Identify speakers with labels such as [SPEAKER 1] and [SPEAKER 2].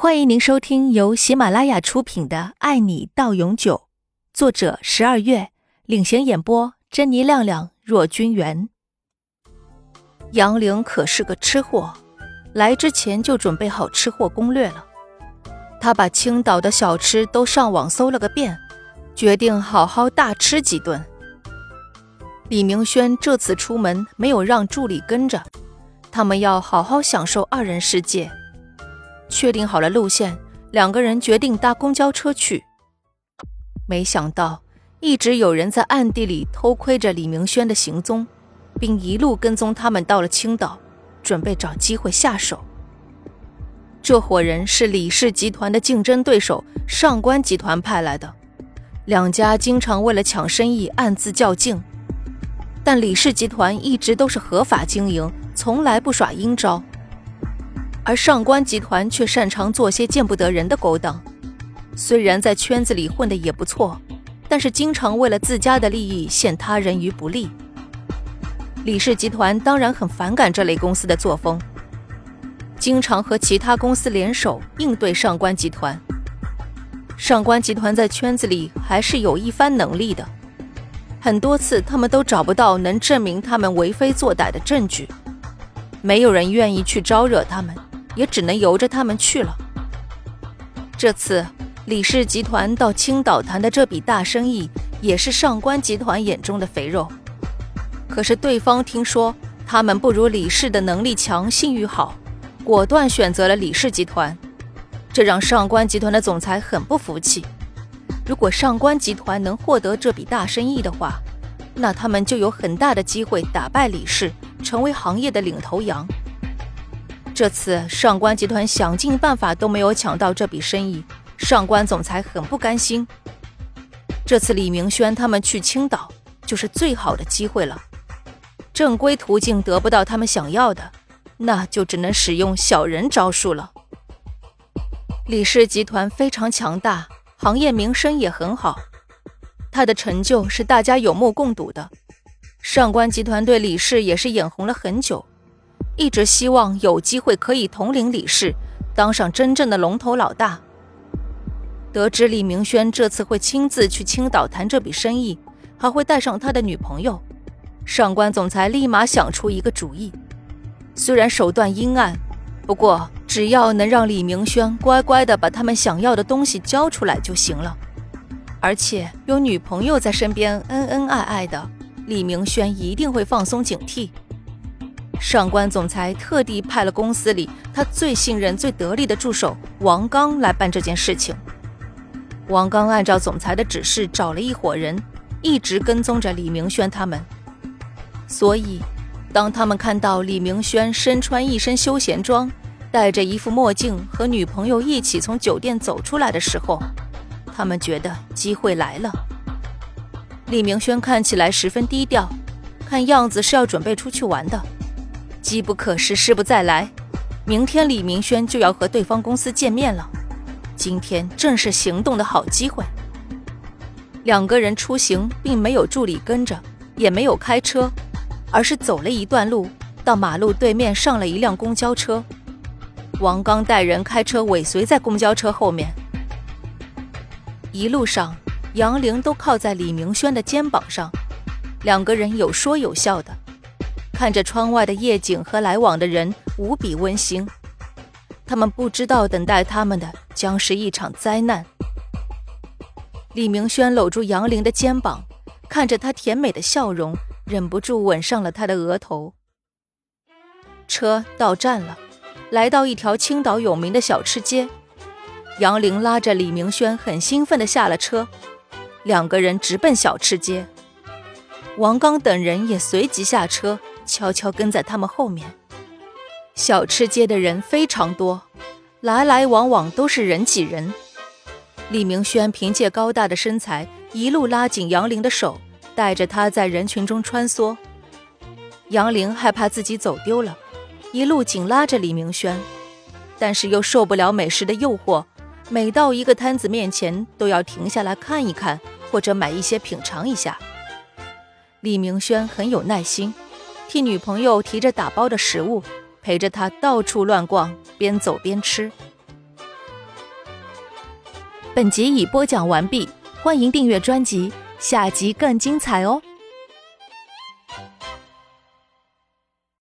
[SPEAKER 1] 欢迎您收听由喜马拉雅出品的《爱你到永久》，作者十二月领衔演播，珍妮、亮亮、若君元。杨玲可是个吃货，来之前就准备好吃货攻略了。他把青岛的小吃都上网搜了个遍，决定好好大吃几顿。李明轩这次出门没有让助理跟着，他们要好好享受二人世界。确定好了路线，两个人决定搭公交车去。没想到，一直有人在暗地里偷窥着李明轩的行踪，并一路跟踪他们到了青岛，准备找机会下手。这伙人是李氏集团的竞争对手上官集团派来的，两家经常为了抢生意暗自较劲，但李氏集团一直都是合法经营，从来不耍阴招。而上官集团却擅长做些见不得人的勾当，虽然在圈子里混得也不错，但是经常为了自家的利益陷他人于不利。李氏集团当然很反感这类公司的作风，经常和其他公司联手应对上官集团。上官集团在圈子里还是有一番能力的，很多次他们都找不到能证明他们为非作歹的证据，没有人愿意去招惹他们。也只能由着他们去了。这次李氏集团到青岛谈的这笔大生意，也是上官集团眼中的肥肉。可是对方听说他们不如李氏的能力强、信誉好，果断选择了李氏集团，这让上官集团的总裁很不服气。如果上官集团能获得这笔大生意的话，那他们就有很大的机会打败李氏，成为行业的领头羊。这次上官集团想尽办法都没有抢到这笔生意，上官总裁很不甘心。这次李明轩他们去青岛就是最好的机会了，正规途径得不到他们想要的，那就只能使用小人招数了。李氏集团非常强大，行业名声也很好，他的成就是大家有目共睹的。上官集团对李氏也是眼红了很久。一直希望有机会可以统领李氏，当上真正的龙头老大。得知李明轩这次会亲自去青岛谈这笔生意，还会带上他的女朋友，上官总裁立马想出一个主意。虽然手段阴暗，不过只要能让李明轩乖乖的把他们想要的东西交出来就行了。而且有女朋友在身边，恩恩爱爱的，李明轩一定会放松警惕。上官总裁特地派了公司里他最信任、最得力的助手王刚来办这件事情。王刚按照总裁的指示找了一伙人，一直跟踪着李明轩他们。所以，当他们看到李明轩身穿一身休闲装，戴着一副墨镜，和女朋友一起从酒店走出来的时候，他们觉得机会来了。李明轩看起来十分低调，看样子是要准备出去玩的。机不可失，失不再来。明天李明轩就要和对方公司见面了，今天正是行动的好机会。两个人出行并没有助理跟着，也没有开车，而是走了一段路，到马路对面上了一辆公交车。王刚带人开车尾随在公交车后面。一路上，杨玲都靠在李明轩的肩膀上，两个人有说有笑的。看着窗外的夜景和来往的人，无比温馨。他们不知道，等待他们的将是一场灾难。李明轩搂住杨玲的肩膀，看着她甜美的笑容，忍不住吻上了她的额头。车到站了，来到一条青岛有名的小吃街。杨玲拉着李明轩，很兴奋地下了车，两个人直奔小吃街。王刚等人也随即下车。悄悄跟在他们后面。小吃街的人非常多，来来往往都是人挤人。李明轩凭借高大的身材，一路拉紧杨玲的手，带着她在人群中穿梭。杨玲害怕自己走丢了，一路紧拉着李明轩，但是又受不了美食的诱惑，每到一个摊子面前都要停下来看一看，或者买一些品尝一下。李明轩很有耐心。替女朋友提着打包的食物陪着她到处乱逛边走边吃。本集已播讲完毕欢迎订阅专辑下集更精彩哦！